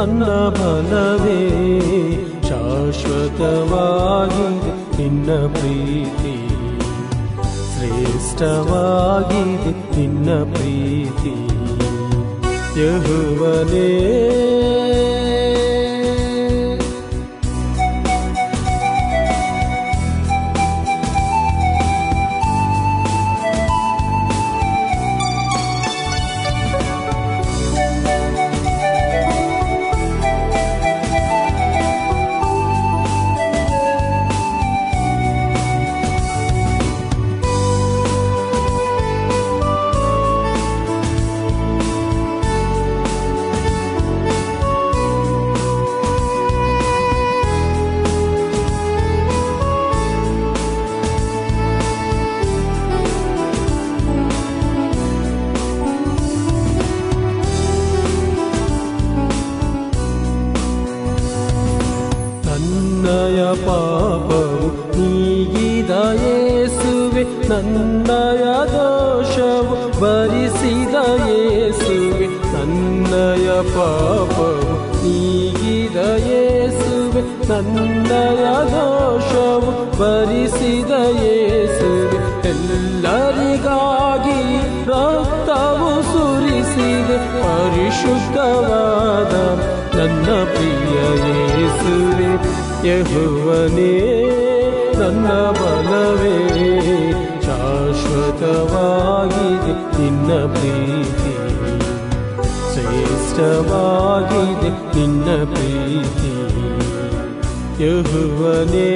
ನನ್ನ ಬಲವೇ ಶಾಶ್ವತವಾಗಿದೆ ನಿನ್ನ ಪ್ರೀತಿ. ಶ್ರೇಷ್ಠವಾಗಿದೆ ನಿನ್ನ ಪ್ರೀತಿ. ಯಹುವನೇ ಪ್ರಿಯ ಯೇಸುವೆ ಯಹುವನೇ ನನ್ನ ಬಲವೇ. ಶಾಶ್ವತವಾಗಿದೆ ನಿನ್ನ ಪ್ರೀತಿ. ಶ್ರೇಷ್ಠವಾಗಿದೆ ನಿನ್ನ ಪ್ರೀತಿ. ಯಹುವನೇ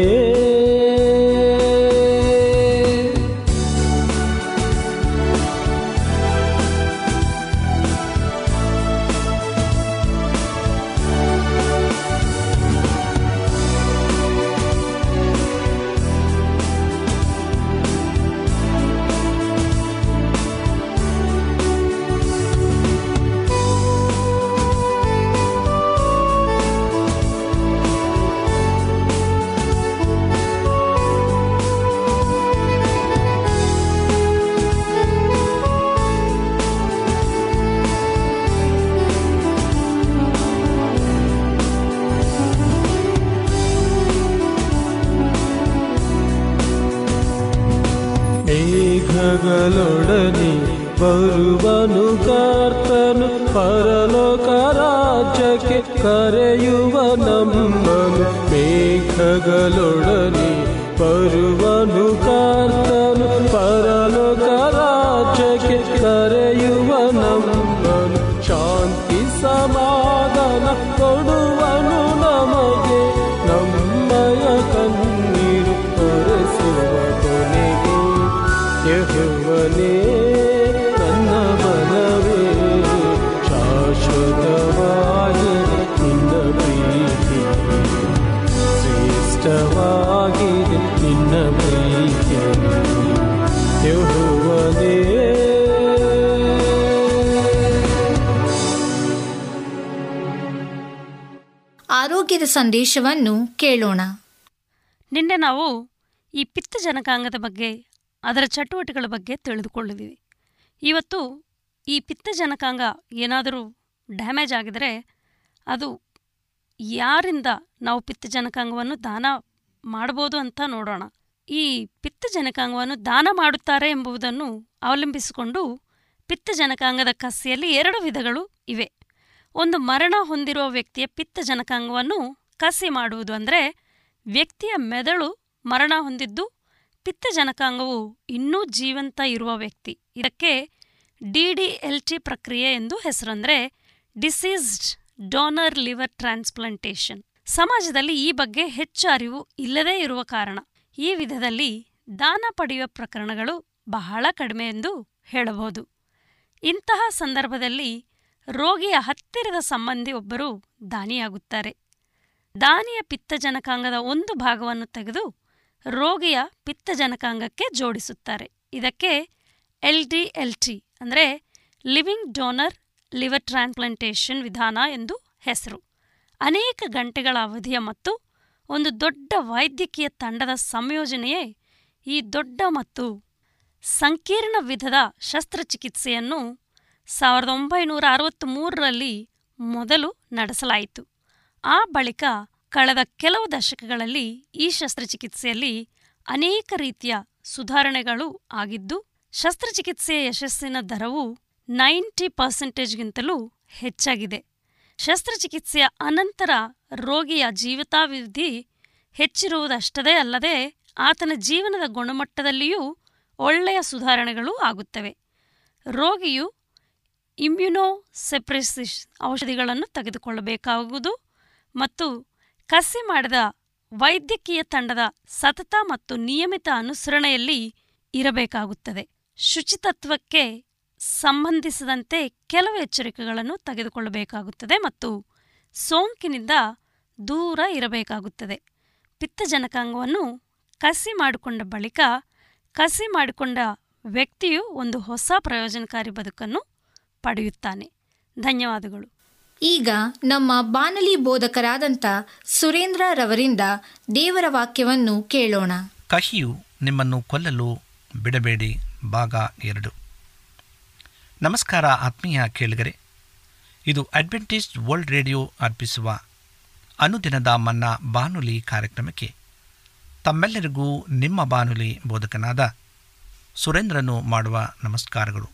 ಮೇಘಗಳೊಡನೆ ಬರುವನು ಕರ್ತನು ಪರಲೋಕ ರಾಜ್ಯಕ್ಕೆ ಕರೆಯುವ ನಮ್ಮನು ಮೇಘಗಳೊಡನೆ ಬರುವನು ಆರೋಗ್ಯದ ಸಂದೇಶವನ್ನು ಕೇಳೋಣ. ನಿನ್ನೆ ನಾವು ಈ ಪಿತ್ತ ಜನಕಾಂಗದ ಬಗ್ಗೆ, ಅದರ ಚಟುವಟಿಕೆಗಳ ಬಗ್ಗೆ ತಿಳಿದುಕೊಳ್ಳಿದ್ದೀವಿ ಇವತ್ತು ಈ ಪಿತ್ತ ಜನಕಾಂಗ ಏನಾದರೂ ಡ್ಯಾಮೇಜ್ ಆಗಿದರೆ, ಅದು ಯಾರಿಂದ ನಾವು ಪಿತ್ತ ಜನಕಾಂಗವನ್ನು ದಾನ ಮಾಡ್ಬೋದು ಅಂತ ನೋಡೋಣ. ಈ ಪಿತ್ತಜನಕಾಂಗವನ್ನು ದಾನ ಮಾಡುತ್ತಾರೆ ಎಂಬುದನ್ನು ಅವಲಂಬಿಸಿಕೊಂಡು ಪಿತ್ತಜನಕಾಂಗದ ಕಸಿಯಲ್ಲಿ ಎರಡು ವಿಧಗಳು ಇವೆ. ಒಂದು ಮರಣ ಹೊಂದಿರುವ ವ್ಯಕ್ತಿಯ ಪಿತ್ತಜನಕಾಂಗವನ್ನು ಕಸಿ ಮಾಡುವುದು ಅಂದರೆ ವ್ಯಕ್ತಿಯ ಮೆದುಳು ಮರಣ ಹೊಂದಿದ್ದು ಪಿತ್ತಜನಕಾಂಗವು ಇನ್ನೂ ಜೀವಂತ ಇರುವ ವ್ಯಕ್ತಿ. ಇದಕ್ಕೆ ಡಿ ಡಿ ಎಲ್ ಟಿ ಪ್ರಕ್ರಿಯೆ ಎಂದು ಹೆಸರಂದರೆ ಡಿಸೀಸ್ಡ್ ಡೋನರ್ ಲಿವರ್ ಟ್ರಾನ್ಸ್ಪ್ಲಾಂಟೇಷನ್. ಸಮಾಜದಲ್ಲಿ ಈ ಬಗ್ಗೆ ಹೆಚ್ಚು ಅರಿವು ಇಲ್ಲದೇ ಇರುವ ಕಾರಣ. ಈ ವಿಧದಲ್ಲಿ ದಾನ ಪಡೆಯುವ ಪ್ರಕರಣಗಳು ಬಹಳ ಕಡಿಮೆ ಎಂದು ಹೇಳಬಹುದು. ಇಂತಹ ಸಂದರ್ಭದಲ್ಲಿ ರೋಗಿಯ ಹತ್ತಿರದ ಸಂಬಂಧಿ ಒಬ್ಬರು ದಾನಿಯಾಗುತ್ತಾರೆ. ದಾನಿಯ ಪಿತ್ತಜನಕಾಂಗದ ಒಂದು ಭಾಗವನ್ನು ತೆಗೆದು ರೋಗಿಯ ಪಿತ್ತಜನಕಾಂಗಕ್ಕೆ ಜೋಡಿಸುತ್ತಾರೆ. ಇದಕ್ಕೆ ಎಲ್ ಡಿ ಎಲ್ ಟಿ ಅಂದರೆ ಲಿವಿಂಗ್ ಡೋನರ್ ಲಿವರ್ ಟ್ರಾನ್ಸ್ಪ್ಲಾಂಟೇಷನ್ ವಿಧಾನ ಎಂದು ಹೆಸರು. ಅನೇಕ ಗಂಟೆಗಳ ಅವಧಿಯ ಮತ್ತು ಒಂದು ದೊಡ್ಡ ವೈದ್ಯಕೀಯ ತಂಡದ ಸಂಯೋಜನೆಯೇ ಈ ದೊಡ್ಡ ಮತ್ತು ಸಂಕೀರ್ಣ ವಿಧದ ಶಸ್ತ್ರಚಿಕಿತ್ಸೆಯನ್ನು ಸಾವಿರದ ಒಂಬೈನೂರ ಅರವತ್ತ್ಮೂರರಲ್ಲಿ ಮೊದಲು ನಡೆಸಲಾಯಿತು. ಆ ಬಳಿಕ ಕಳೆದ ಕೆಲವು ದಶಕಗಳಲ್ಲಿ ಈ ಶಸ್ತ್ರಚಿಕಿತ್ಸೆಯಲ್ಲಿ ಅನೇಕ ರೀತಿಯ ಸುಧಾರಣೆಗಳು ಆಗಿದ್ದು, ಶಸ್ತ್ರಚಿಕಿತ್ಸೆಯ ಯಶಸ್ಸಿನ ದರವು ನೈಂಟಿ ಪರ್ಸೆಂಟೇಜ್ಗಿಂತಲೂ ಹೆಚ್ಚಾಗಿದೆ. ಶಸ್ತ್ರಚಿಕಿತ್ಸೆಯ ಅನಂತರ ರೋಗಿಯ ಜೀವಿತಾವಧಿ ಹೆಚ್ಚಿರುವುದಷ್ಟದೇ ಅಲ್ಲದೆ ಆತನ ಜೀವನದ ಗುಣಮಟ್ಟದಲ್ಲಿಯೂ ಒಳ್ಳೆಯ ಸುಧಾರಣೆಗಳು ಆಗುತ್ತವೆ. ರೋಗಿಯು ಇಮ್ಯುನೋಸೆಪ್ರೆಸಿಸ್ ಔಷಧಿಗಳನ್ನು ತೆಗೆದುಕೊಳ್ಳಬೇಕಾಗುವುದು ಮತ್ತು ಕಸಿ ಮಾಡಿದ ವೈದ್ಯಕೀಯ ತಂಡದ ಸತತ ಮತ್ತು ನಿಯಮಿತ ಅನುಸರಣೆಯಲ್ಲಿ ಇರಬೇಕಾಗುತ್ತದೆ. ಶುಚಿತತ್ವಕ್ಕೆ ಸಂಬಂಧಿಸಿದಂತೆ ಕೆಲವು ಎಚ್ಚರಿಕೆಗಳನ್ನು ತೆಗೆದುಕೊಳ್ಳಬೇಕಾಗುತ್ತದೆ ಮತ್ತು ಸೋಂಕಿನಿಂದ ದೂರ ಇರಬೇಕಾಗುತ್ತದೆ. ಪಿತ್ತಜನಕಾಂಗವನ್ನು ಕಸಿ ಮಾಡಿಕೊಂಡ ಬಳಿಕ ಕಸಿ ಮಾಡಿಕೊಂಡ ವ್ಯಕ್ತಿಯು ಒಂದು ಹೊಸ ಪ್ರಯೋಜನಕಾರಿ ಬದುಕನ್ನು ಪಡೆಯುತ್ತಾನೆ. ಧನ್ಯವಾದಗಳು. ಈಗ ನಮ್ಮ ಬಾನಲಿ ಬೋಧಕರಾದಂಥ ಸುರೇಂದ್ರ ರವರಿಂದ ದೇವರ ವಾಕ್ಯವನ್ನು ಕೇಳೋಣ. ಕಹಿಯು ನಿಮ್ಮನ್ನು ಕೊಲ್ಲಲು ಬಿಡಬೇಡಿ ಭಾಗ ಎರಡು. ನಮಸ್ಕಾರ ಆತ್ಮೀಯ ಕೇಳಿಗರೆ. ಇದು ಅಡ್ವೆಂಟೇಜ್ ವರ್ಲ್ಡ್ ರೇಡಿಯೋ ಅರ್ಪಿಸುವ ಅನುದಿನದ ಮನ್ನ ಬಾನುಲಿ ಕಾರ್ಯಕ್ರಮಕ್ಕೆ ತಮ್ಮೆಲ್ಲರಿಗೂ ನಿಮ್ಮ ಬಾನುಲಿ ಬೋಧಕನಾದ ಸುರೇಂದ್ರನು ಮಾಡುವ ನಮಸ್ಕಾರಗಳು.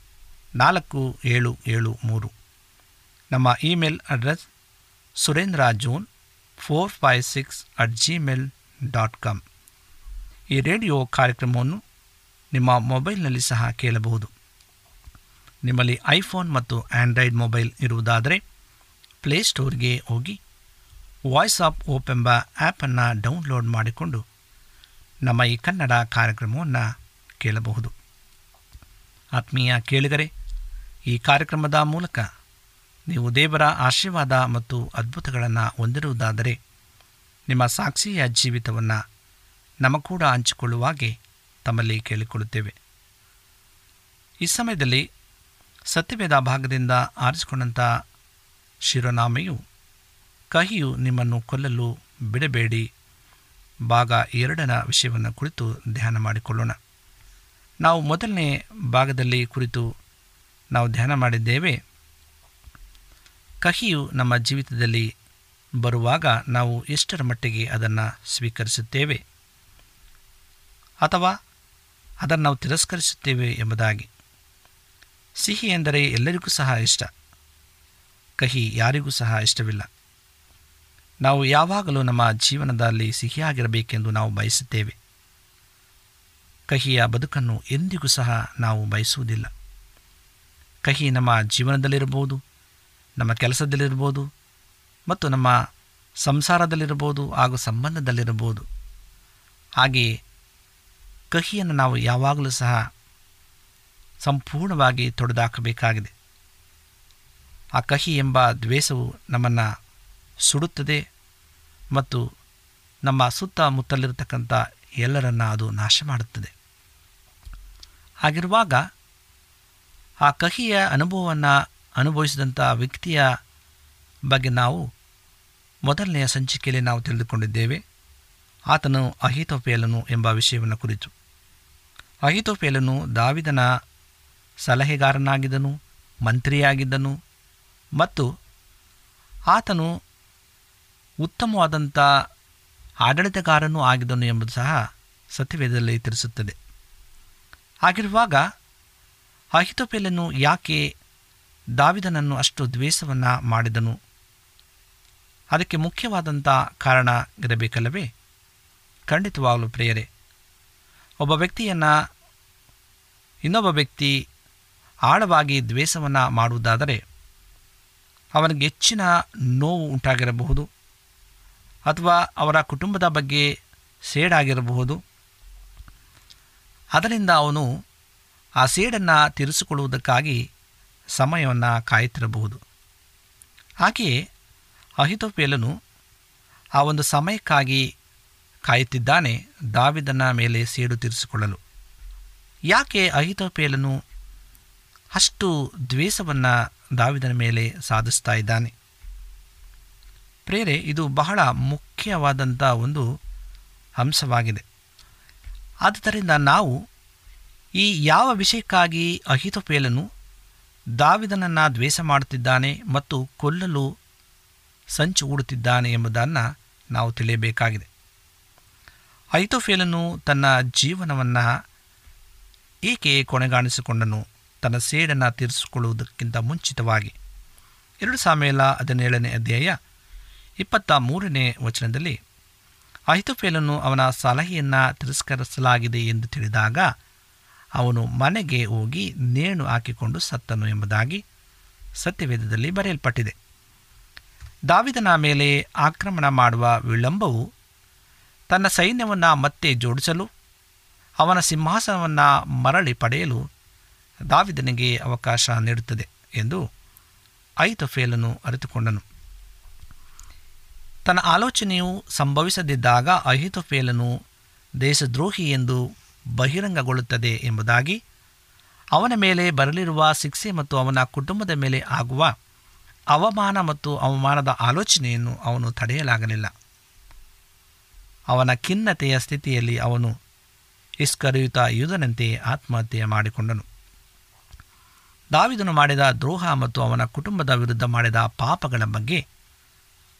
ನಾಲ್ಕು ಏಳು ಏಳು ಮೂರು. ನಮ್ಮ email address Surendra John four five six at Gmail dot com. ಈ ರೇಡಿಯೋ ಕಾರ್ಯಕ್ರಮವನ್ನು ನಿಮ್ಮ ಮೊಬೈಲ್ನಲ್ಲಿ ಸಹ ಕೇಳಬಹುದು. ನಿಮ್ಮಲ್ಲಿ ಐಫೋನ್ ಮತ್ತು ಆಂಡ್ರಾಯ್ಡ್ ಮೊಬೈಲ್ ಇರುವುದಾದರೆ ಪ್ಲೇಸ್ಟೋರ್ಗೆ ಹೋಗಿ ವಾಯ್ಸ್ ಆಫ್ ಓಪ್ ಎಂಬ ಆ್ಯಪನ್ನು ಡೌನ್ಲೋಡ್ ಮಾಡಿಕೊಂಡು ನಮ್ಮ ಈ ಕನ್ನಡ ಕಾರ್ಯಕ್ರಮವನ್ನು ಕೇಳಬಹುದು. ಆತ್ಮೀಯ ಕೇಳಿಗರೆ ಈ ಕಾರ್ಯಕ್ರಮದ ಮೂಲಕ ನೀವು ದೇವರ ಆಶೀರ್ವಾದ ಮತ್ತು ಅದ್ಭುತಗಳನ್ನು ಹೊಂದಿರುವುದಾದರೆ ನಿಮ್ಮ ಸಾಕ್ಷಿಯ ಜೀವಿತವನ್ನು ನಮ್ಮ ಕೂಡ ಹಂಚಿಕೊಳ್ಳುವಾಗೆ ತಮ್ಮಲ್ಲಿ ಕೇಳಿಕೊಳ್ಳುತ್ತೇವೆ. ಈ ಸಮಯದಲ್ಲಿ ಸತ್ಯವೇದ ಭಾಗದಿಂದ ಆರಿಸಿಕೊಂಡಂಥ ಶಿರೋನಾಮೆಯು ಕಹಿಯು ನಿಮ್ಮನ್ನು ಕೊಲ್ಲಲು ಬಿಡಬೇಡಿ. ಭಾಗ ಎರಡನ ವಿಷಯವನ್ನು ಕುರಿತು ಧ್ಯಾನ ಮಾಡಿಕೊಳ್ಳೋಣ. ನಾವು ಮೊದಲನೇ ಭಾಗದಲ್ಲಿ ಕುರಿತು ನಾವು ಧ್ಯಾನ ಮಾಡಿದ್ದೇವೆ. ಕಹಿಯು ನಮ್ಮ ಜೀವಿತದಲ್ಲಿ ಬರುವಾಗ ನಾವು ಎಷ್ಟರ ಮಟ್ಟಿಗೆ ಅದನ್ನು ಸ್ವೀಕರಿಸುತ್ತೇವೆ? ಅಥವಾ ಅದನ್ನು ನಾವು ತಿರಸ್ಕರಿಸುತ್ತೇವೆ ಎಂಬುದಾಗಿ. ಸಿಹಿ ಎಂದರೆ ಎಲ್ಲರಿಗೂ ಸಹ ಇಷ್ಟ. ಕಹಿ ಯಾರಿಗೂ ಸಹ ಇಷ್ಟವಿಲ್ಲ. ನಾವು ಯಾವಾಗಲೂ ನಮ್ಮ ಜೀವನದಲ್ಲಿ ಸಿಹಿಯಾಗಿರಬೇಕೆಂದು ನಾವು ಬಯಸುತ್ತೇವೆ. ಕಹಿಯ ಬದುಕನ್ನು ಎಂದಿಗೂ ಸಹ ನಾವು ಬಯಸುವುದಿಲ್ಲ. ಕಹಿ ನಮ್ಮ ಜೀವನದಲ್ಲಿರ್ಬೋದು ನಮ್ಮ ಕೆಲಸದಲ್ಲಿರ್ಬೋದು ಮತ್ತು ನಮ್ಮ ಸಂಸಾರದಲ್ಲಿರ್ಬೋದು ಹಾಗೂ ಸಂಬಂಧದಲ್ಲಿರ್ಬೋದು ಹಾಗೆಯೇ ಕಹಿಯನ್ನು ನಾವು ಯಾವಾಗಲೂ ಸಹ ಸಂಪೂರ್ಣವಾಗಿ ತೊಡೆದಾಕಬೇಕಾಗಿದೆ ಆ ಕಹಿ ಎಂಬ ದ್ವೇಷವು ನಮ್ಮನ್ನು ಸುಡುತ್ತದೆ ಮತ್ತು ನಮ್ಮ ಸುತ್ತಮುತ್ತಲಿರತಕ್ಕಂಥ ಎಲ್ಲರನ್ನ ಅದು ನಾಶ ಮಾಡುತ್ತದೆ ಹಾಗಿರುವಾಗ ಆ ಕಹಿಯ ಅನುಭವವನ್ನು ಅನುಭವಿಸಿದಂಥ ವ್ಯಕ್ತಿಯ ಬಗ್ಗೆ ನಾವು ಮೊದಲನೆಯ ಸಂಚಿಕೆಯಲ್ಲಿ ನಾವು ತಿಳಿದುಕೊಂಡಿದ್ದೇವೆ. ಆತನು ಅಹಿತೋಪೇಲನು ಎಂಬ ವಿಷಯವನ್ನು ಕುರಿತು. ಅಹಿತೋಪೇಲನು ದಾವಿದನ ಸಲಹೆಗಾರನಾಗಿದ್ದನು, ಮಂತ್ರಿಯಾಗಿದ್ದನು ಮತ್ತು ಆತನು ಉತ್ತಮವಾದಂಥ ಆಡಳಿತಗಾರನೂ ಆಗಿದ್ದನು ಎಂಬುದು ಸಹ ಸತ್ಯವೇದದಲ್ಲಿ ತಿಳಿಸುತ್ತದೆ. ಹಾಗಿರುವಾಗ ಅಹಿತೋಪೇಲನು ಯಾಕೆ ದಾವಿದನನ್ನು ಅಷ್ಟು ದ್ವೇಷವನ್ನು ಮಾಡಿದನು? ಅದಕ್ಕೆ ಮುಖ್ಯವಾದಂಥ ಕಾರಣ ಇರಬೇಕಲ್ಲವೇ? ಖಂಡಿತವಾಗಲು ಪ್ರಿಯರೇ, ಒಬ್ಬ ವ್ಯಕ್ತಿಯನ್ನು ಇನ್ನೊಬ್ಬ ವ್ಯಕ್ತಿ ಆಳವಾಗಿ ದ್ವೇಷವನ್ನು ಮಾಡುವುದಾದರೆ ಅವನಿಗೆ ಹೆಚ್ಚಿನ ನೋವು ಉಂಟಾಗಿರಬಹುದು ಅಥವಾ ಅವರ ಕುಟುಂಬದ ಬಗ್ಗೆ ಸೇಡಾಗಿರಬಹುದು. ಅದರಿಂದ ಅವನು ಆ ಸೇಡನ್ನು ತೀರಿಸಿಕೊಳ್ಳುವುದಕ್ಕಾಗಿ ಸಮಯವನ್ನು ಕಾಯುತ್ತಿರಬಹುದು ಹಾಗೆಯೇ ಅಹಿತೋಪೇಲನು ಆ ಒಂದು ಸಮಯಕ್ಕಾಗಿ ಕಾಯುತ್ತಿದ್ದಾನೆ, ದಾವಿದನ ಮೇಲೆ ಸೇಡು ತೀರಿಸಿಕೊಳ್ಳಲು. ಯಾಕೆ ಅಹಿತೋಪೇಲನು ಅಷ್ಟು ದ್ವೇಷವನ್ನು ದಾವಿದನ ಮೇಲೆ ಸಾಧಿಸ್ತಾ ಇದ್ದಾನೆ? ಪ್ರೇರೆ, ಇದು ಬಹಳ ಮುಖ್ಯವಾದಂಥ ಒಂದು ಅಂಶವಾಗಿದೆ. ಆದ್ದರಿಂದ ನಾವು ಈ ಯಾವ ವಿಷಯಕ್ಕಾಗಿ ಅಹಿತೋಫೇಲನು ದಾವಿದನನ್ನು ದ್ವೇಷ ಮಾಡುತ್ತಿದ್ದಾನೆ ಮತ್ತು ಕೊಲ್ಲಲು ಸಂಚು ಹೂಡುತ್ತಿದ್ದಾನೆ ಎಂಬುದನ್ನು ನಾವು ತಿಳಿಯಬೇಕಾಗಿದೆ. ಐತೋಫೇಲನು ತನ್ನ ಜೀವನವನ್ನು ಏಕೆ ಕೊನೆಗಾಣಿಸಿಕೊಂಡನು? ತನ್ನ ಸೇಡನ್ನು ತೀರಿಸಿಕೊಳ್ಳುವುದಕ್ಕಿಂತ ಮುಂಚಿತವಾಗಿ. ಎರಡು ಸಾಮೇಲ ಹದಿನೇಳನೇ ಅಧ್ಯಾಯ ಇಪ್ಪತ್ತ ಮೂರನೇ ವಚನದಲ್ಲಿ ಅಹಿತೋಫೇಲನು ಅವನ ಸಲಹೆಯನ್ನು ತಿರಸ್ಕರಿಸಲಾಗಿದೆ ಎಂದು ತಿಳಿದಾಗ ಅವನು ಮನೆಗೆ ಹೋಗಿ ನೇಣು ಹಾಕಿಕೊಂಡು ಸತ್ತನು ಎಂಬುದಾಗಿ ಸತ್ಯವೇದದಲ್ಲಿ ಬರೆಯಲ್ಪಟ್ಟಿದೆ. ದಾವಿದನ ಮೇಲೆ ಆಕ್ರಮಣ ಮಾಡುವ ವಿಳಂಬವು ತನ್ನ ಸೈನ್ಯವನ್ನು ಮತ್ತೆ ಜೋಡಿಸಲು, ಅವನ ಸಿಂಹಾಸನವನ್ನು ಮರಳಿ ಪಡೆಯಲು ದಾವಿದನಿಗೆ ಅವಕಾಶ ನೀಡುತ್ತದೆ ಎಂದು ಐತಫೇಲನು ಅರಿತುಕೊಂಡನು. ತನ್ನ ಆಲೋಚನೆಯು ಸಂಭವಿಸದಿದ್ದಾಗ ಅಹಿತಫೇಲನು ದೇಶದ್ರೋಹಿ ಎಂದು ಬಹಿರಂಗಗೊಳ್ಳುತ್ತದೆ ಎಂಬುದಾಗಿ ಅವನ ಮೇಲೆ ಬರಲಿರುವ ಶಿಕ್ಷೆ ಮತ್ತು ಅವನ ಕುಟುಂಬದ ಮೇಲೆ ಆಗುವ ಅವಮಾನ ಮತ್ತು ಅವಮಾನದ ಆಲೋಚನೆಯನ್ನು ಅವನು ತಡೆಯಲಾಗಲಿಲ್ಲ. ಅವನ ಖಿನ್ನತೆಯ ಸ್ಥಿತಿಯಲ್ಲಿ ಅವನು ಇಸ್ಕರಿಯುತ ಯುದನಂತೆ ಆತ್ಮಹತ್ಯೆ ಮಾಡಿಕೊಂಡನು. ದಾವಿದನು ಮಾಡಿದ ದ್ರೋಹ ಮತ್ತು ಅವನ ಕುಟುಂಬದ ವಿರುದ್ಧ ಮಾಡಿದ ಪಾಪಗಳ ಬಗ್ಗೆ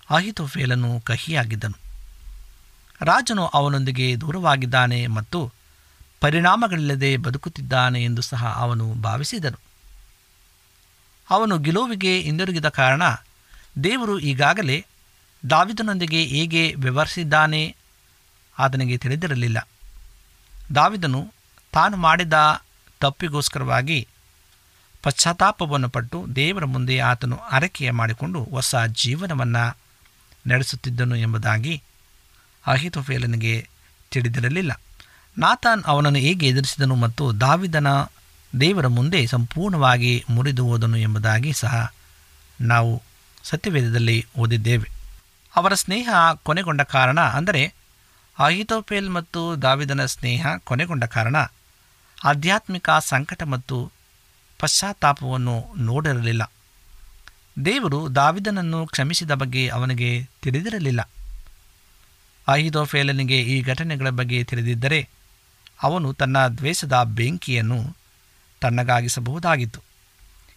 ಅಹಿತೋಫೇಲನು ಕಹಿಯಾಗಿದ್ದನು. ರಾಜನು ಅವನೊಂದಿಗೆ ದೂರವಾಗಿದ್ದಾನೆ ಮತ್ತು ಪರಿಣಾಮಗಳಿಲ್ಲದೆ ಬದುಕುತ್ತಿದ್ದಾನೆ ಎಂದು ಸಹ ಅವನು ಭಾವಿಸಿದನು. ಅವನು ಗಿಲೋವಿಗೆ ಹಿಂದಿರುಗಿದ ಕಾರಣ ದೇವರು ಈಗಾಗಲೇ ದಾವಿದನೊಂದಿಗೆ ಹೇಗೆ ವ್ಯವಹರಿಸಿದ್ದಾನೆ ಆತನಿಗೆ ತಿಳಿದಿರಲಿಲ್ಲ. ದಾವಿದನು ತಾನು ಮಾಡಿದ ತಪ್ಪಿಗೋಸ್ಕರವಾಗಿ ಪಶ್ಚಾತ್ತಾಪವನ್ನು ಪಟ್ಟು ದೇವರ ಮುಂದೆ ಆತನು ಅರಕೆಯ ಮಾಡಿಕೊಂಡು ಹೊಸ ಜೀವನವನ್ನು ನಡೆಸುತ್ತಿದ್ದನು ಎಂಬುದಾಗಿ ಅಹಿತೋಫೇಲನಿಗೆ ತಿಳಿದಿರಲಿಲ್ಲ. ನಾತಾನ್ ಅವನನ್ನು ಹೇಗೆ ಎದುರಿಸಿದನು ಮತ್ತು ದಾವಿದನ ದೇವರ ಮುಂದೆ ಸಂಪೂರ್ಣವಾಗಿ ಮುರಿದು ಹೋದನು ಎಂಬುದಾಗಿ ಸಹ ನಾವು ಸತ್ಯವೇದದಲ್ಲಿ ಓದಿದ್ದೇವೆ. ಅವರ ಸ್ನೇಹ ಕೊನೆಗೊಂಡ ಕಾರಣ ಅಂದರೆ ಅಹಿತೋಪೇಲ್ ಮತ್ತು ದಾವಿದನ ಸ್ನೇಹ ಕೊನೆಗೊಂಡ ಕಾರಣ ಆಧ್ಯಾತ್ಮಿಕ ಸಂಕಟ ಮತ್ತು ಪಶ್ಚಾತ್ತಾಪವನ್ನು ನೋಡಿರಲಿಲ್ಲ. ದೇವರು ದಾವಿದನನ್ನು ಕ್ಷಮಿಸಿದ ಬಗ್ಗೆ ಅವನಿಗೆ ತಿಳಿದಿರಲಿಲ್ಲ. ಅಹಿದೋಫೇಲನಿಗೆ ಈ ಘಟನೆಗಳ ಬಗ್ಗೆ ತಿಳಿದಿದ್ದರೆ ಅವನು ತನ್ನ ದ್ವೇಷದ ಬೆಂಕಿಯನ್ನು ತಣ್ಣಗಾಗಿಸಬಹುದಾಗಿತ್ತು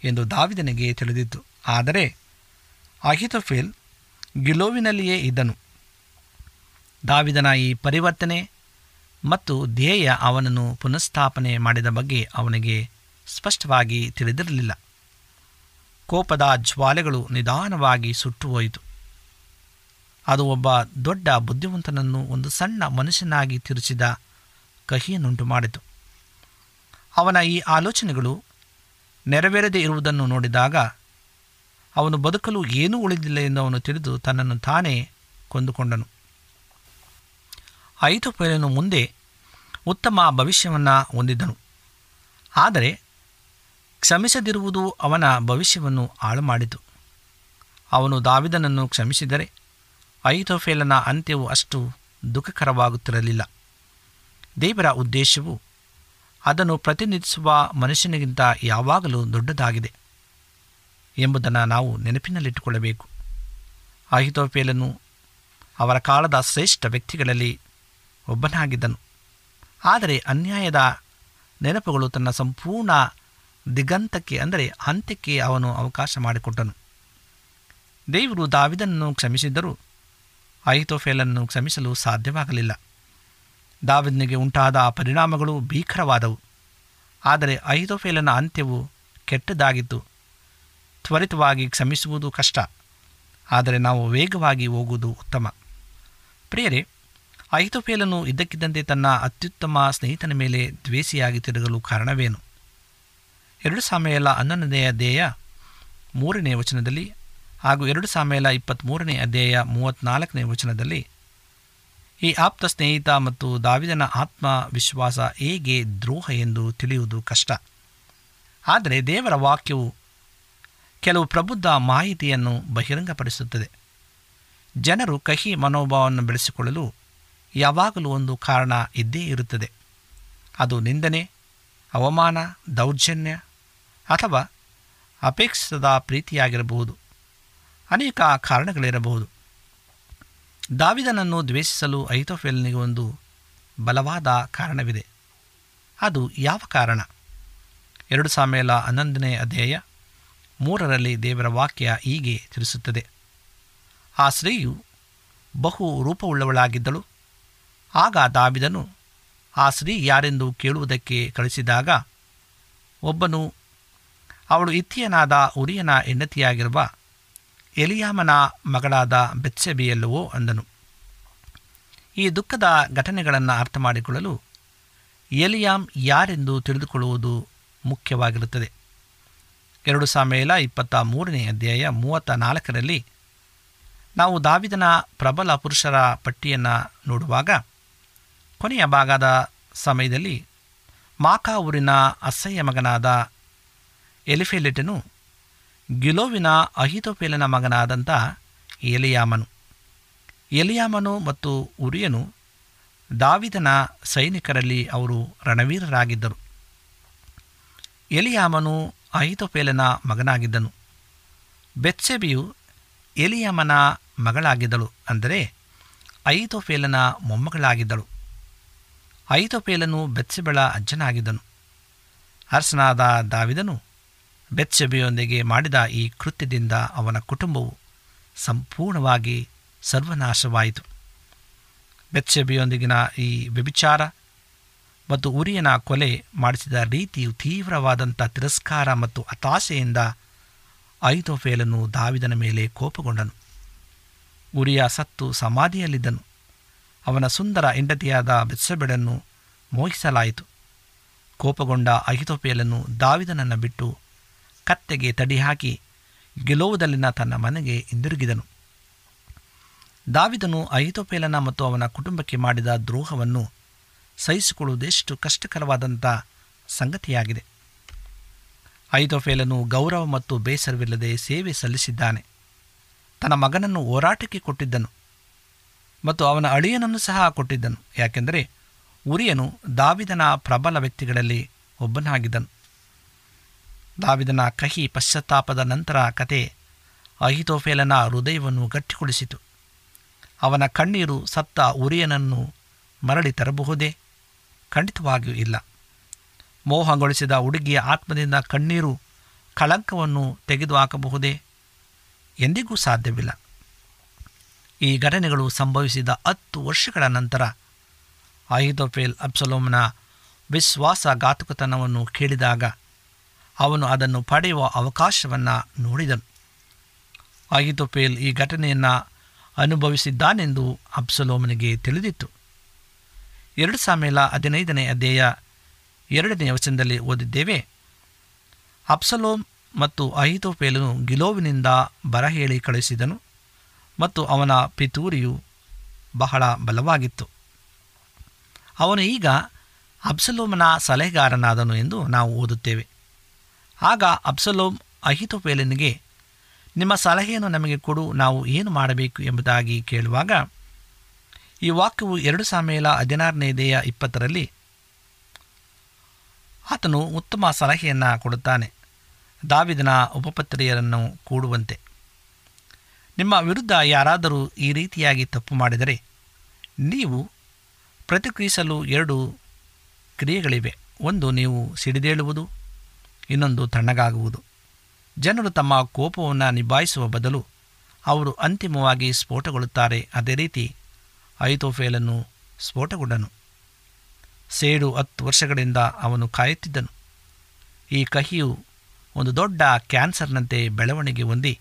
ಎಂದು ದಾವಿದನಿಗೆ ತಿಳಿದಿತ್ತು. ಆದರೆ ಅಹಿತೋಫೇಲ್ ಗಿಲೋವಿನಲ್ಲಿಯೇ ಇದ್ದನು. ದಾವಿದನ ಈ ಪರಿವರ್ತನೆ ಮತ್ತು ಧ್ಯೇಯ ಅವನನ್ನು ಪುನಃಸ್ಥಾಪನೆ ಮಾಡಿದ ಬಗ್ಗೆ ಅವನಿಗೆ ಸ್ಪಷ್ಟವಾಗಿ ತಿಳಿದಿರಲಿಲ್ಲ. ಕೋಪದ ಜ್ವಾಲೆಗಳು ನಿಧಾನವಾಗಿ ಸುಟ್ಟು ಹೋಯಿತು ಅದು ಒಬ್ಬ ದೊಡ್ಡ ಬುದ್ಧಿವಂತನನ್ನು ಒಂದು ಸಣ್ಣ ಮನುಷ್ಯನಾಗಿ ತಿರುಚಿದ ಕಹಿಯನ್ನುಂಟು ಮಾಡಿತು. ಅವನ ಈ ಆಲೋಚನೆಗಳು ನೆರವೇರದೇ ಇರುವುದನ್ನು ನೋಡಿದಾಗ ಅವನು ಬದುಕಲು ಏನೂ ಉಳಿದಿಲ್ಲ ಎಂದು ಅವನು ತಿಳಿದು ತನ್ನನ್ನು ತಾನೇ ಕೊಂದುಕೊಂಡನು. ಐದು ಪೈಲನು ಮುಂದೆ ಉತ್ತಮ ಭವಿಷ್ಯವನ್ನು ಹೊಂದಿದ್ದನು. ಆದರೆ ಕ್ಷಮಿಸದಿರುವುದು ಅವನ ಭವಿಷ್ಯವನ್ನು ಹಾಳು ಮಾಡಿತು ಅವನು ದಾವಿದನನ್ನು ಕ್ಷಮಿಸಿದರೆ ಐತೋಫೇಲನ ಅಂತ್ಯವು ಅಷ್ಟು ದುಃಖಕರವಾಗುತ್ತಿರಲಿಲ್ಲ. ದೇವರ ಉದ್ದೇಶವು ಅದನ್ನು ಪ್ರತಿನಿಧಿಸುವ ಮನುಷ್ಯನಿಗಿಂತ ಯಾವಾಗಲೂ ದೊಡ್ಡದಾಗಿದೆ ಎಂಬುದನ್ನು ನಾವು ನೆನಪಿನಲ್ಲಿಟ್ಟುಕೊಳ್ಳಬೇಕು. ಅಹಿತೋಪೇಲನು ಅವರ ಕಾಲದ ಶ್ರೇಷ್ಠ ವ್ಯಕ್ತಿಗಳಲ್ಲಿ ಒಬ್ಬನಾಗಿದ್ದನು. ಆದರೆ ಅನ್ಯಾಯದ ನೆನಪುಗಳು ತನ್ನ ಸಂಪೂರ್ಣ ದಿಗಂತಕ್ಕೆ, ಅಂದರೆ ಅಂತ್ಯಕ್ಕೆ ಅವನು ಅವಕಾಶ ಮಾಡಿಕೊಟ್ಟನು. ದೇವರು ದಾವಿದನನ್ನು ಕ್ಷಮಿಸಿದ್ದರೂ ಅಹಿತೋಫೇಲನ್ನು ಕ್ಷಮಿಸಲು ಸಾಧ್ಯವಾಗಲಿಲ್ಲ. ದಾವಿದನಿಗೆ ಉಂಟಾದ ಪರಿಣಾಮಗಳು ಭೀಕರವಾದವು. ಆದರೆ ಅಹಿತೋಫೇಲನ ಅಂತ್ಯವು ಕೆಟ್ಟದಾಗಿತ್ತು ತ್ವರಿತವಾಗಿ ಕ್ಷಮಿಸುವುದು ಕಷ್ಟ. ಆದರೆ ನಾವು ವೇಗವಾಗಿ ಹೋಗುವುದು ಉತ್ತಮ. ಪ್ರಿಯರೇ, ಅಹಿತೋಫೇಲನು ಇದ್ದಕ್ಕಿದ್ದಂತೆ ತನ್ನ ಅತ್ಯುತ್ತಮ ಸ್ನೇಹಿತನ ಮೇಲೆ ದ್ವೇಷಿಯಾಗಿ ತಿರುಗಲು ಕಾರಣವೇನು? ಎರಡು ಸಾಮೆಯಲ ಹನ್ನೊಂದನೆಯ ಅಧ್ಯಾಯ ಮೂರನೇ ವಚನದಲ್ಲಿ ಹಾಗೂ ಎರಡು ಸಾಮೆಯಲ ಇಪ್ಪತ್ತ್ಮೂರನೇ ಅಧ್ಯಾಯ ಮೂವತ್ತ್ನಾಲ್ಕನೇ ವಚನದಲ್ಲಿ ಈ ಆಪ್ತ ಸ್ನೇಹಿತ ಮತ್ತು ದಾವಿದನ ಆತ್ಮ ವಿಶ್ವಾಸ ಹೇಗೆ ದ್ರೋಹ ಎಂದು ತಿಳಿಯುವುದು ಕಷ್ಟ. ಆದರೆ ದೇವರ ವಾಕ್ಯವು ಕೆಲವು ಪ್ರಬುದ್ಧ ಮಾಹಿತಿಯನ್ನು ಬಹಿರಂಗಪಡಿಸುತ್ತದೆ. ಜನರು ಕಹಿ ಮನೋಭಾವವನ್ನು ಬೆಳೆಸಿಕೊಳ್ಳಲು ಯಾವಾಗಲೂ ಒಂದು ಕಾರಣ ಇದ್ದೇ ಇರುತ್ತದೆ. ಅದು ನಿಂದನೆ, ಅವಮಾನ, ದೌರ್ಜನ್ಯ ಅಥವಾ ಅಪೇಕ್ಷಿಸದ ಪ್ರೀತಿಯಾಗಿರಬಹುದು. ಅನೇಕ ಕಾರಣಗಳಿರಬಹುದು. ದಾವಿದನನ್ನು ದ್ವೇಷಿಸಲು ಐತೋಫೆಲ್ನಿಗೆ ಒಂದು ಬಲವಾದ ಕಾರಣವಿದೆ. ಅದು ಯಾವ ಕಾರಣ? ಎರಡು ಸಾಮೇಲ ಹನ್ನೊಂದನೇ ಅಧ್ಯಾಯ ಮೂರರಲ್ಲಿ ದೇವರ ವಾಕ್ಯ ಹೀಗೆ ತಿಳಿಸುತ್ತದೆ. ಆ ಸ್ತ್ರೀಯು ಬಹು ರೂಪವುಳ್ಳವಳಾಗಿದ್ದಳು. ಆಗ ದಾವಿದನು ಆ ಸ್ತ್ರೀ ಯಾರೆಂದು ಕೇಳುವುದಕ್ಕೆ ಕಳಿಸಿದಾಗ ಒಬ್ಬನು ಅವಳು ಇತ್ತಿಯನಾದ ಉರಿಯನ ಹೆಂಡತಿಯಾಗಿರುವ ಎಲಿಯಾಮನ ಮಗಳಾದ ಬೆಚ್ಚೆಬಿಯಲ್ಲವೋ ಅಂದನು. ಈ ದುಃಖದ ಘಟನೆಗಳನ್ನು ಅರ್ಥ ಮಾಡಿಕೊಳ್ಳಲು ಎಲಿಯಾಮ್ ಯಾರೆಂದು ತಿಳಿದುಕೊಳ್ಳುವುದು ಮುಖ್ಯವಾಗಿರುತ್ತದೆ. ಎರಡು ಸಾಮೇಲ ಇಪ್ಪತ್ತ ಮೂರನೇ ಅಧ್ಯಾಯ ಮೂವತ್ತ ನಾಲ್ಕರಲ್ಲಿ ನಾವು ದಾವಿದನ ಪ್ರಬಲ ಪುರುಷರ ಪಟ್ಟಿಯನ್ನು ನೋಡುವಾಗ ಕೊನೆಯ ಭಾಗದ ಸಮಯದಲ್ಲಿ ಮಾಕಾ ಊರಿನ ಅಸಹ್ಯ ಮಗನಾದ ಎಲಿಫೆಲೆಟನು ಗಿಲೋವಿನ ಅಹಿತೋಪೇಲನ ಮಗನಾದಂಥ ಎಲಿಯಾಮನು. ಎಲಿಯಾಮನು ಮತ್ತು ಉರಿಯನು ದಾವಿದನ ಸೈನಿಕರಲ್ಲಿ ಅವರು ರಣವೀರರಾಗಿದ್ದರು. ಎಲಿಯಾಮನು ಅಹಿತೋಪೇಲನ ಮಗನಾಗಿದ್ದನು. ಬೆತ್ಸೆಬಿಯು ಎಲಿಯಾಮನ ಮಗಳಾಗಿದ್ದಳು ಅಂದರೆ ಐತೋಫೇಲನ ಮೊಮ್ಮಗಳಾಗಿದ್ದಳು. ಐತೋಫೇಲನು ಬೆತ್ಸೆಬಳ ಅಜ್ಜನಾಗಿದ್ದನು. ಅರಸನಾದ ದಾವಿದನು ಬೆತ್ಸೆಬೆಯೊಂದಿಗೆ ಮಾಡಿದ ಈ ಕೃತ್ಯದಿಂದ ಅವನ ಕುಟುಂಬವು ಸಂಪೂರ್ಣವಾಗಿ ಸರ್ವನಾಶವಾಯಿತು. ಬೆಚ್ಚಬೆಯೊಂದಿಗಿನ ಈ ವ್ಯಭಿಚಾರ ಮತ್ತು ಉರಿಯನ ಕೊಲೆ ಮಾಡಿಸಿದ ರೀತಿಯು ತೀವ್ರವಾದಂಥ ತಿರಸ್ಕಾರ ಮತ್ತು ಹತಾಶೆಯಿಂದ ಐತೋಫೇಲನು ದಾವಿದನ ಮೇಲೆ ಕೋಪಗೊಂಡನು. ಉರಿಯ ಸತ್ತು ಸಮಾಧಿಯಲ್ಲಿದ್ದನು. ಅವನ ಸುಂದರ ಹೆಂಡತಿಯಾದ ಬೆಚ್ಚಬೆಡನ್ನು ಮೋಹಿಸಲಾಯಿತು. ಕೋಪಗೊಂಡ ಅಹಿತೋಪೆಯಲನ್ನು ದಾವಿದನನ್ನು ಬಿಟ್ಟು ಕತ್ತೆಗೆ ತಡಿ ಹಾಕಿ ಗೆಲುವುದಲ್ಲಿನ ತನ್ನ ಮನೆಗೆ ಹಿಂದಿರುಗಿದನು. ದಾವಿದನು ಅಹಿತೋಪೇಲನ ಮತ್ತು ಅವನ ಕುಟುಂಬಕ್ಕೆ ಮಾಡಿದ ದ್ರೋಹವನ್ನು ಸಹಿಸಿಕೊಳ್ಳುವುದೆಷ್ಟು ಕಷ್ಟಕರವಾದಂಥ ಸಂಗತಿಯಾಗಿದೆ. ಐತೋಫೇಲನು ಗೌರವ ಮತ್ತು ಬೇಸರವಿಲ್ಲದೆ ಸೇವೆ ಸಲ್ಲಿಸಿದ್ದಾನೆ. ತನ್ನ ಮಗನನ್ನು ಹೋರಾಟಕ್ಕೆ ಕೊಟ್ಟಿದ್ದನು ಮತ್ತು ಅವನ ಅಳಿಯನನ್ನು ಸಹ ಕೊಟ್ಟಿದ್ದನು, ಯಾಕೆಂದರೆ ಉರಿಯನು ದಾವಿದನ ಪ್ರಬಲ ವ್ಯಕ್ತಿಗಳಲ್ಲಿ ಒಬ್ಬನಾಗಿದ್ದನು. ದಾವಿದನ ಕಹಿ ಪಶ್ಚಾತ್ತಾಪದ ನಂತರ ಕತೆ ಅಹಿತೋಫೇಲನ ಹೃದಯವನ್ನು ಗಟ್ಟಿಗೊಳಿಸಿತು. ಅವನ ಕಣ್ಣೀರು ಸತ್ತ ಉರಿಯನನ್ನು ಮರಳಿ ತರಬಹುದೇ? ಖಂಡಿತವಾಗಿಯೂ ಇಲ್ಲ. ಮೋಹಗೊಳಿಸಿದ ಹುಡುಗಿಯ ಆತ್ಮದಿಂದ ಕಣ್ಣೀರು ಕಳಂಕವನ್ನು ತೆಗೆದುಹಾಕಬಹುದೇ? ಎಂದಿಗೂ ಸಾಧ್ಯವಿಲ್ಲ. ಈ ಘಟನೆಗಳು ಸಂಭವಿಸಿದ ಹತ್ತು ವರ್ಷಗಳ ನಂತರ ಅಹಿತೋಫೇಲ್ ಅಬ್ಸಲೋಮ್ನ ವಿಶ್ವಾಸಘಾತುಕತನವನ್ನು ಕೇಳಿದಾಗ ಅವನು ಅದನ್ನು ಪಡೆಯುವ ಅವಕಾಶವನ್ನು ನೋಡಿದನು. ಅಹಿತೋಫೇಲ್ ಈ ಘಟನೆಯನ್ನು ಅನುಭವಿಸಿದ್ದಾನೆಂದು ಅಬ್ಸಲೋಮನಿಗೆ ತಿಳಿದಿತ್ತು. ಎರಡು ಸಾಮೇಲ ಹದಿನೈದನೇ ಅಧ್ಯಾಯ ಎರಡನೇ ವಚನದಲ್ಲಿ ಓದಿದ್ದೇವೆ. ಅಪ್ಸಲೋಮ್ ಮತ್ತು ಅಹಿತೋಪೇಲನು ಗಿಲೋವಿನಿಂದ ಬರಹೇಳಿ ಕಳುಹಿಸಿದನು ಮತ್ತು ಅವನ ಪಿತೂರಿಯು ಬಹಳ ಬಲವಾಗಿತ್ತು. ಅವನು ಈಗ ಅಬ್ಸಲೋಮನ ಸಲಹೆಗಾರನಾದನು ಎಂದು ನಾವು ಓದುತ್ತೇವೆ. ಆಗ ಅಬ್ಸಲೋಮ್ ಅಹಿತೋಪೇಲನಿಗೆ ನಿಮ್ಮ ಸಲಹೆಯನ್ನು ನಮಗೆ ಕೊಡು, ನಾವು ಏನು ಮಾಡಬೇಕು ಎಂಬುದಾಗಿ ಕೇಳುವಾಗ, ಈ ವಾಕ್ಯವು ಎರಡು ಸಾಮೇಲ ಹದಿನಾರನೇ ದೇಯ ಇಪ್ಪತ್ತರಲ್ಲಿ, ಆತನು ಉತ್ತಮ ಸಲಹೆಯನ್ನು ಕೊಡುತ್ತಾನೆ. ದಾವಿದನ ಉಪಪತ್ರಿಯರನ್ನು ಕೂಡುವಂತೆ. ನಿಮ್ಮ ವಿರುದ್ಧ ಯಾರಾದರೂ ಈ ರೀತಿಯಾಗಿ ತಪ್ಪು ಮಾಡಿದರೆ, ನೀವು ಪ್ರತಿಕ್ರಿಯಿಸಲು ಎರಡು ಕ್ರಿಯೆಗಳಿವೆ. ಒಂದು ನೀವು ಸಿಡಿದೇಳುವುದು ಇನ್ನೊಂದು ತಣ್ಣಗಾಗುವುದು. ಜನರು ತಮ್ಮ ಕೋಪವನ್ನು ನಿಭಾಯಿಸುವ ಬದಲು ಅವರು ಅಂತಿಮವಾಗಿ ಸ್ಫೋಟಗೊಳ್ಳುತ್ತಾರೆ. ಅದೇ ರೀತಿ ಐತೋಫೇಲನ್ನು ಸ್ಫೋಟಗೊಂಡನು. ಸೇಡು ಹತ್ತು ವರ್ಷಗಳಿಂದ ಅವನು ಕಾಯುತ್ತಿದ್ದನು. ಈ ಕಹಿಯು ಒಂದು ದೊಡ್ಡ ಕ್ಯಾನ್ಸರ್ನಂತೆ ಬೆಳವಣಿಗೆ ಹೊಂದಿ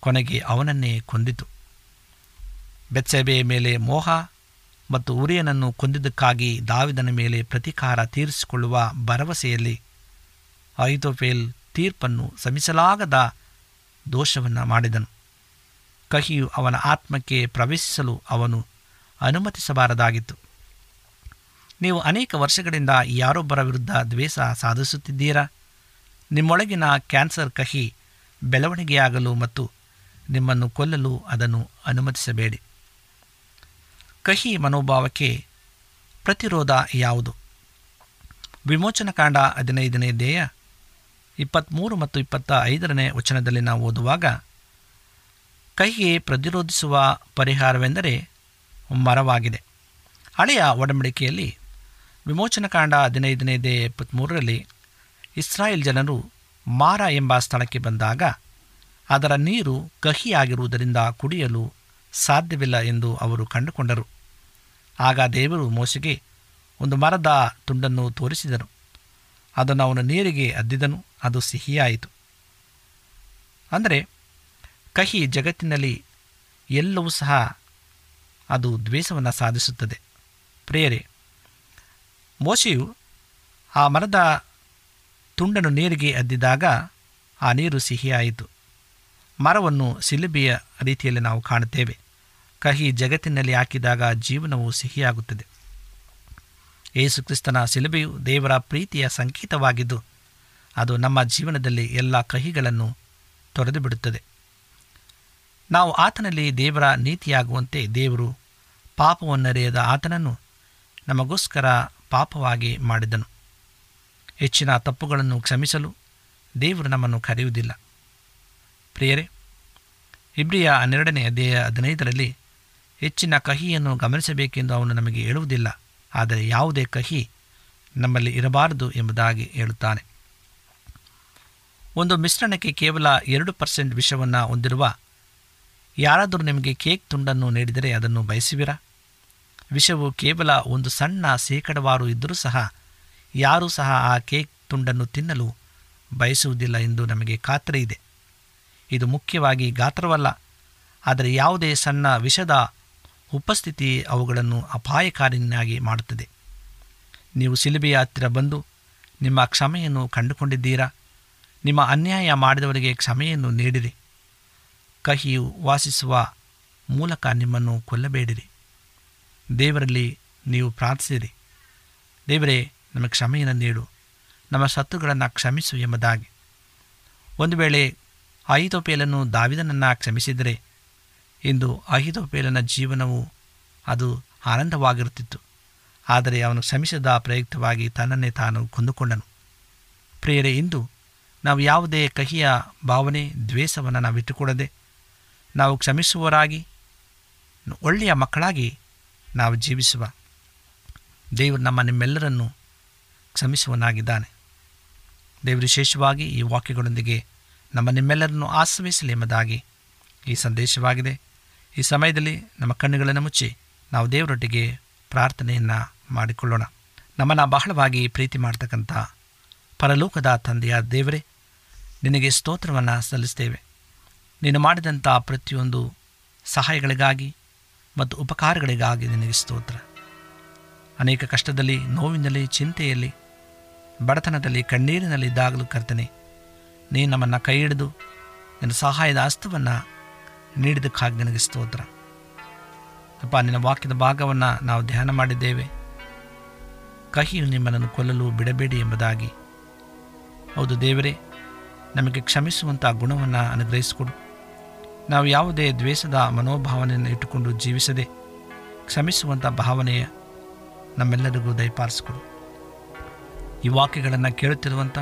ಕೊನೆಗೆ ಅವನನ್ನೇ ಕೊಂದಿತು. ಬೆತ್ಸೆಬೆಯ ಮೇಲೆ ಮೋಹ ಮತ್ತು ಉರಿಯನನ್ನು ಕೊಂದಿದ್ದಕ್ಕಾಗಿ ದಾವಿದನ ಮೇಲೆ ಪ್ರತೀಕಾರ ತೀರಿಸಿಕೊಳ್ಳುವ ಭರವಸೆಯಲ್ಲಿ ಐತೋಫೇಲ್ ತೀರ್ಪನ್ನು ಸಮಿಸಲಾಗದ ದೋಷವನ್ನು ಮಾಡಿದನು. ಕಹಿಯು ಅವನ ಆತ್ಮಕ್ಕೆ ಪ್ರವೇಶಿಸಲು ಅವನು ಅನುಮತಿಸಬಾರದಾಗಿತ್ತು. ನೀವು ಅನೇಕ ವರ್ಷಗಳಿಂದ ಯಾರೊಬ್ಬರ ವಿರುದ್ಧ ದ್ವೇಷ ಸಾಧಿಸುತ್ತಿದ್ದೀರಾ? ನಿಮ್ಮೊಳಗಿನ ಕ್ಯಾನ್ಸರ್ ಕಹಿ ಬೆಳವಣಿಗೆಯಾಗಲು ಮತ್ತು ನಿಮ್ಮನ್ನು ಕೊಲ್ಲಲು ಅದನ್ನು ಅನುಮತಿಸಬೇಡಿ. ಕಹಿ ಮನೋಭಾವಕ್ಕೆ ಪ್ರತಿರೋಧ ಯಾವುದು? ವಿಮೋಚನಕಾಂಡ ಹದಿನೈದನೇ ದೇಯ ಇಪ್ಪತ್ತ್ಮೂರು ಮತ್ತು ಇಪ್ಪತ್ತ ಐದರನೇ ವಚನದಲ್ಲಿ ನಾವು ಓದುವಾಗ, ಕಹಿಗೆ ಪ್ರತಿರೋಧಿಸುವ ಪರಿಹಾರವೆಂದರೆ ಮರವಾಗಿದೆ. ಹಳೆಯ ಒಡಂಬಡಿಕೆಯಲ್ಲಿ ವಿಮೋಚನಕಾಂಡ ಹದಿನೈದನೇದೇ ಇಪ್ಪತ್ತ್ಮೂರರಲ್ಲಿ ಇಸ್ರಾಯೇಲ್ ಜನರು ಮಾರ ಎಂಬ ಸ್ಥಳಕ್ಕೆ ಬಂದಾಗ, ಅದರ ನೀರು ಕಹಿಯಾಗಿರುವುದರಿಂದ ಕುಡಿಯಲು ಸಾಧ್ಯವಿಲ್ಲ ಎಂದು ಅವರು ಕಂಡುಕೊಂಡರು. ಆಗ ದೇವರು ಮೋಸೆಗೆ ಒಂದು ಮರದ ತುಂಡನ್ನು ತೋರಿಸಿದನು ಅದನ್ನು ಅವನು ನೀರಿಗೆ ಅದ್ದಿದನು, ಅದು ಸಿಹಿಯಾಯಿತು. ಅಂದರೆ, ಕಹಿ ಜಗತ್ತಿನಲ್ಲಿ ಎಲ್ಲವೂ ಸಹ ಅದು ದ್ವೇಷವನ್ನು ಸಾಧಿಸುತ್ತದೆ. ಪ್ರೇರೆ ಮೋಶೆಯು ಆ ಮರದ ತುಂಡನ್ನು ನೀರಿಗೆ ಅದ್ದಿದಾಗ ಆ ನೀರು ಸಿಹಿಯಾಯಿತು. ಮರವನ್ನು ಸಿಲುಬೆಯ ರೀತಿಯಲ್ಲಿ ನಾವು ಕಾಣುತ್ತೇವೆ. ಕಹಿ ಜಗತ್ತಿನಲ್ಲಿ ಹಾಕಿದಾಗ ಜೀವನವು ಸಿಹಿಯಾಗುತ್ತದೆ. ಯೇಸುಕ್ರಿಸ್ತನ ಶಿಲುಬೆಯು ದೇವರ ಪ್ರೀತಿಯ ಸಂಕೇತವಾಗಿದ್ದು, ಅದು ನಮ್ಮ ಜೀವನದಲ್ಲಿ ಎಲ್ಲ ಕಹಿಗಳನ್ನು ತೊರೆದು ಬಿಡುತ್ತದೆ ನಾವು ಆತನಲ್ಲಿ ದೇವರ ನೀತಿಯಾಗುವಂತೆ ದೇವರು ಪಾಪವನ್ನರಿಯದ ಆತನನ್ನು ನಮಗೋಸ್ಕರ ಪಾಪವಾಗಿ ಮಾಡಿದನು. ಹೆಚ್ಚಿನ ತಪ್ಪುಗಳನ್ನು ಕ್ಷಮಿಸಲು ದೇವರು ನಮ್ಮನ್ನು ಕರೆಯುವುದಿಲ್ಲ. ಪ್ರಿಯರೇ, ಇಬ್ರಿಯ ಹನ್ನೆರಡನೇ ಅಧ್ಯಾಯ ಹದಿನೈದರಲ್ಲಿ ಹೆಚ್ಚಿನ ಕಹಿಯನ್ನು ಗಮನಿಸಬೇಕೆಂದು ಅವನು ನಮಗೆ ಹೇಳುವುದಿಲ್ಲ. ಆದರೆ ಯಾವುದೇ ಕಹಿ ನಮ್ಮಲ್ಲಿ ಇರಬಾರದು ಎಂಬುದಾಗಿ ಹೇಳುತ್ತಾನೆ. ಒಂದು ಮಿಶ್ರಣಕ್ಕೆ ಕೇವಲ ಎರಡು ಪರ್ಸೆಂಟ್ ವಿಷವನ್ನು ಹೊಂದಿರುವ ಯಾರಾದರೂ ನಿಮಗೆ ಕೇಕ್ ತುಂಡನ್ನು ನೀಡಿದರೆ ಅದನ್ನು ಬಯಸುವಿರಾ? ವಿಷವು ಕೇವಲ ಒಂದು ಸಣ್ಣ ಶೇಕಡವಾರು ಇದ್ದರೂ ಸಹ ಯಾರೂ ಸಹ ಆ ಕೇಕ್ ತುಂಡನ್ನು ತಿನ್ನಲು ಬಯಸುವುದಿಲ್ಲ ಎಂದು ನಮಗೆ ಖಾತ್ರಿ ಇದೆ ಇದು ಮುಖ್ಯವಾಗಿ ಗಾತ್ರವಲ್ಲ, ಆದರೆ ಯಾವುದೇ ಸಣ್ಣ ವಿಷದ ಉಪಸ್ಥಿತಿ ಅವುಗಳನ್ನು ಅಪಾಯಕಾರಿಯನ್ನಾಗಿ ಮಾಡುತ್ತದೆ. ನೀವು ಸಿಲುಬೆಯ ಹತ್ತಿರ ಬಂದು ನಿಮ್ಮ ಕ್ಷಮೆಯನ್ನು ಕಂಡುಕೊಂಡಿದ್ದೀರಾ? ನಿಮ್ಮ ಅನ್ಯಾಯ ಮಾಡಿದವರಿಗೆ ಕ್ಷಮೆಯನ್ನು ನೀಡಿರಿ. ಕಹಿಯು ವಾಸಿಸುವ ಮೂಲಕ ನಿಮ್ಮನ್ನು ಕೊಲ್ಲಬೇಡಿರಿ. ದೇವರಲ್ಲಿ ನೀವು ಪ್ರಾರ್ಥಿಸಿರಿ. ದೇವರೇ, ನಮಗೆ ಕ್ಷಮೆಯನ್ನು ನೀಡು. ನಮ್ಮ ಸತ್ತುಗಳನ್ನು ಕ್ಷಮಿಸು ಎಂಬುದಾಗಿ. ಒಂದು ವೇಳೆ ಆಯಿತೋಪೇಲನ್ನು ದಾವಿದನನ್ನು ಕ್ಷಮಿಸಿದರೆ ಇಂದು ಅಹಿತೋಪೇಲನ ಜೀವನವು ಅದು ಆನಂದವಾಗಿರುತ್ತಿತ್ತು. ಆದರೆ ಅವನು ಶ್ರಮಿಸದ ಪ್ರಯುಕ್ತವಾಗಿ ತನ್ನನ್ನೇ ತಾನು ಕೊಂದುಕೊಂಡನು. ಪ್ರಿಯರೇ, ಇಂದು ನಾವು ಯಾವುದೇ ಕಹಿಯ ಭಾವನೆ, ದ್ವೇಷವನ್ನು ನಾವು ಇಟ್ಟುಕೊಡದೆ ನಾವು ಕ್ಷಮಿಸುವವರಾಗಿ, ಒಳ್ಳೆಯ ಮಕ್ಕಳಾಗಿ ನಾವು ಜೀವಿಸುವ ದೇವರು ನಮ್ಮ ನಿಮ್ಮೆಲ್ಲರನ್ನು ಕ್ಷಮಿಸುವನಾಗಿದ್ದಾನೆ ದೇವರು ವಿಶೇಷವಾಗಿ ಈ ವಾಕ್ಯಗಳೊಂದಿಗೆ ನಮ್ಮ ನಿಮ್ಮೆಲ್ಲರನ್ನು ಆಶ್ರಯಿಸಲಿ ಎಂಬುದಾಗಿ ಈ ಸಂದೇಶವಾಗಿದೆ. ಈ ಸಮಯದಲ್ಲಿ ನಮ್ಮ ಕಣ್ಣುಗಳನ್ನು ಮುಚ್ಚಿ ನಾವು ದೇವರೊಟ್ಟಿಗೆ ಪ್ರಾರ್ಥನೆಯನ್ನು ಮಾಡಿಕೊಳ್ಳೋಣ. ನಮ್ಮನ್ನು ಬಹಳವಾಗಿ ಪ್ರೀತಿ ಮಾಡ್ತಕ್ಕಂಥ ಪರಲೋಕದ ತಂದೆಯ ದೇವರೇ, ನಿನಗೆ ಸ್ತೋತ್ರವನ್ನು ಸಲ್ಲಿಸ್ತೇವೆ. ನೀನು ಮಾಡಿದಂಥ ಪ್ರತಿಯೊಂದು ಸಹಾಯಗಳಿಗಾಗಿ ಮತ್ತು ಉಪಕಾರಗಳಿಗಾಗಿ ನಿನಗೆ ಸ್ತೋತ್ರ. ಅನೇಕ ಕಷ್ಟದಲ್ಲಿ, ನೋವಿನಲ್ಲಿ, ಚಿಂತೆಯಲ್ಲಿ, ಬಡತನದಲ್ಲಿ ಕಣ್ಣೀರಿನಲ್ಲಿ ಇದ್ದಾಗಲೂ ಕರ್ತನೆ, ನೀನು ನಮ್ಮನ್ನು ಕೈ ಹಿಡಿದು ನಿನ್ನ ಸಹಾಯದ ಹಸ್ತವನ್ನು ನೀಡಿದ್ದಕ್ಕಾಗಿ ನಿನಗೆ ಸ್ತೋತ್ರ. ಅಪ್ಪ, ನಿನ್ನ ವಾಕ್ಯದ ಭಾಗವನ್ನು ನಾವು ಧ್ಯಾನ ಮಾಡಿದ್ದೇವೆ. ಕಹಿಯು ನಿಮ್ಮನ್ನು ಕೊಲ್ಲಲು ಬಿಡಬೇಡಿ ಎಂಬುದಾಗಿ. ಹೌದು ದೇವರೇ, ನಮಗೆ ಕ್ಷಮಿಸುವಂಥ ಗುಣವನ್ನು ಅನುಗ್ರಹಿಸಿಕೊಡು. ನಾವು ಯಾವುದೇ ದ್ವೇಷದ ಮನೋಭಾವನೆಯನ್ನು ಇಟ್ಟುಕೊಂಡು ಜೀವಿಸದೆ ಕ್ಷಮಿಸುವಂಥ ಭಾವನೆಯ ನಮ್ಮೆಲ್ಲರಿಗೂ ದಯಪಾಲಿಸಿಕೊಡು. ಈ ವಾಕ್ಯಗಳನ್ನು ಕೇಳುತ್ತಿರುವಂಥ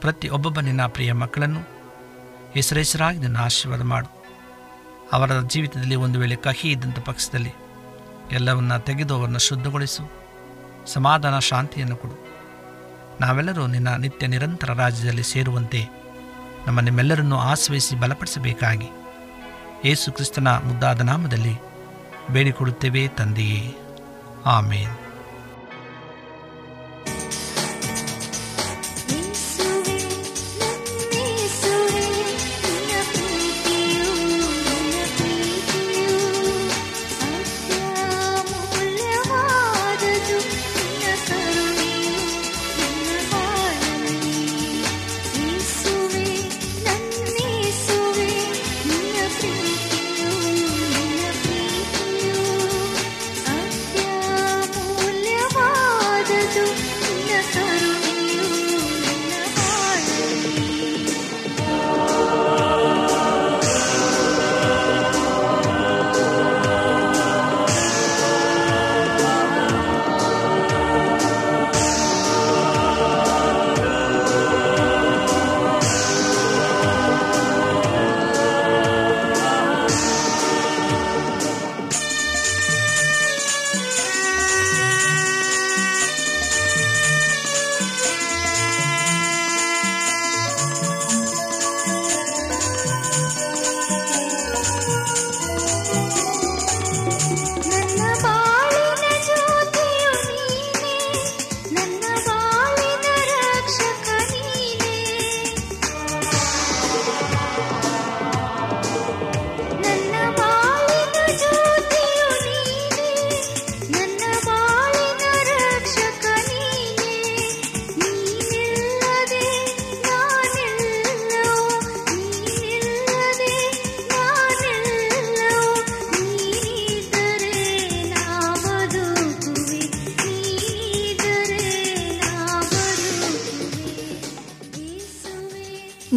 ಪ್ರತಿ ಒಬ್ಬೊಬ್ಬ ನಿನ್ನ ಪ್ರಿಯ ಮಕ್ಕಳನ್ನು ಹೆಸರೆಸರಾಗಿ ನಿನ್ನ ಆಶೀರ್ವಾದ ಮಾಡು. ಅವರ ಜೀವಿತದಲ್ಲಿ ಒಂದು ವೇಳೆ ಕಹಿ ಇದ್ದಂಥ ಪಕ್ಷದಲ್ಲಿ ಎಲ್ಲವನ್ನ ತೆಗೆದು ಅವರನ್ನು ಶುದ್ಧಗೊಳಿಸು, ಸಮಾಧಾನ ಶಾಂತಿಯನ್ನು ಕೊಡು. ನಾವೆಲ್ಲರೂ ನಿನ್ನ ನಿತ್ಯ ನಿರಂತರ ರಾಜ್ಯದಲ್ಲಿ ಸೇರುವಂತೆ ನಮ್ಮ ನಿಮ್ಮೆಲ್ಲರನ್ನು ಆಶ್ರಯಿಸಿ ಬಲಪಡಿಸಬೇಕಾಗಿ ಯೇಸು ಕ್ರಿಸ್ತನ ಮುದ್ದಾದ ನಾಮದಲ್ಲಿ ಬೇಡಿಕೊಡುತ್ತೇವೆ ತಂದೆಯೇ. ಆಮೇನ್.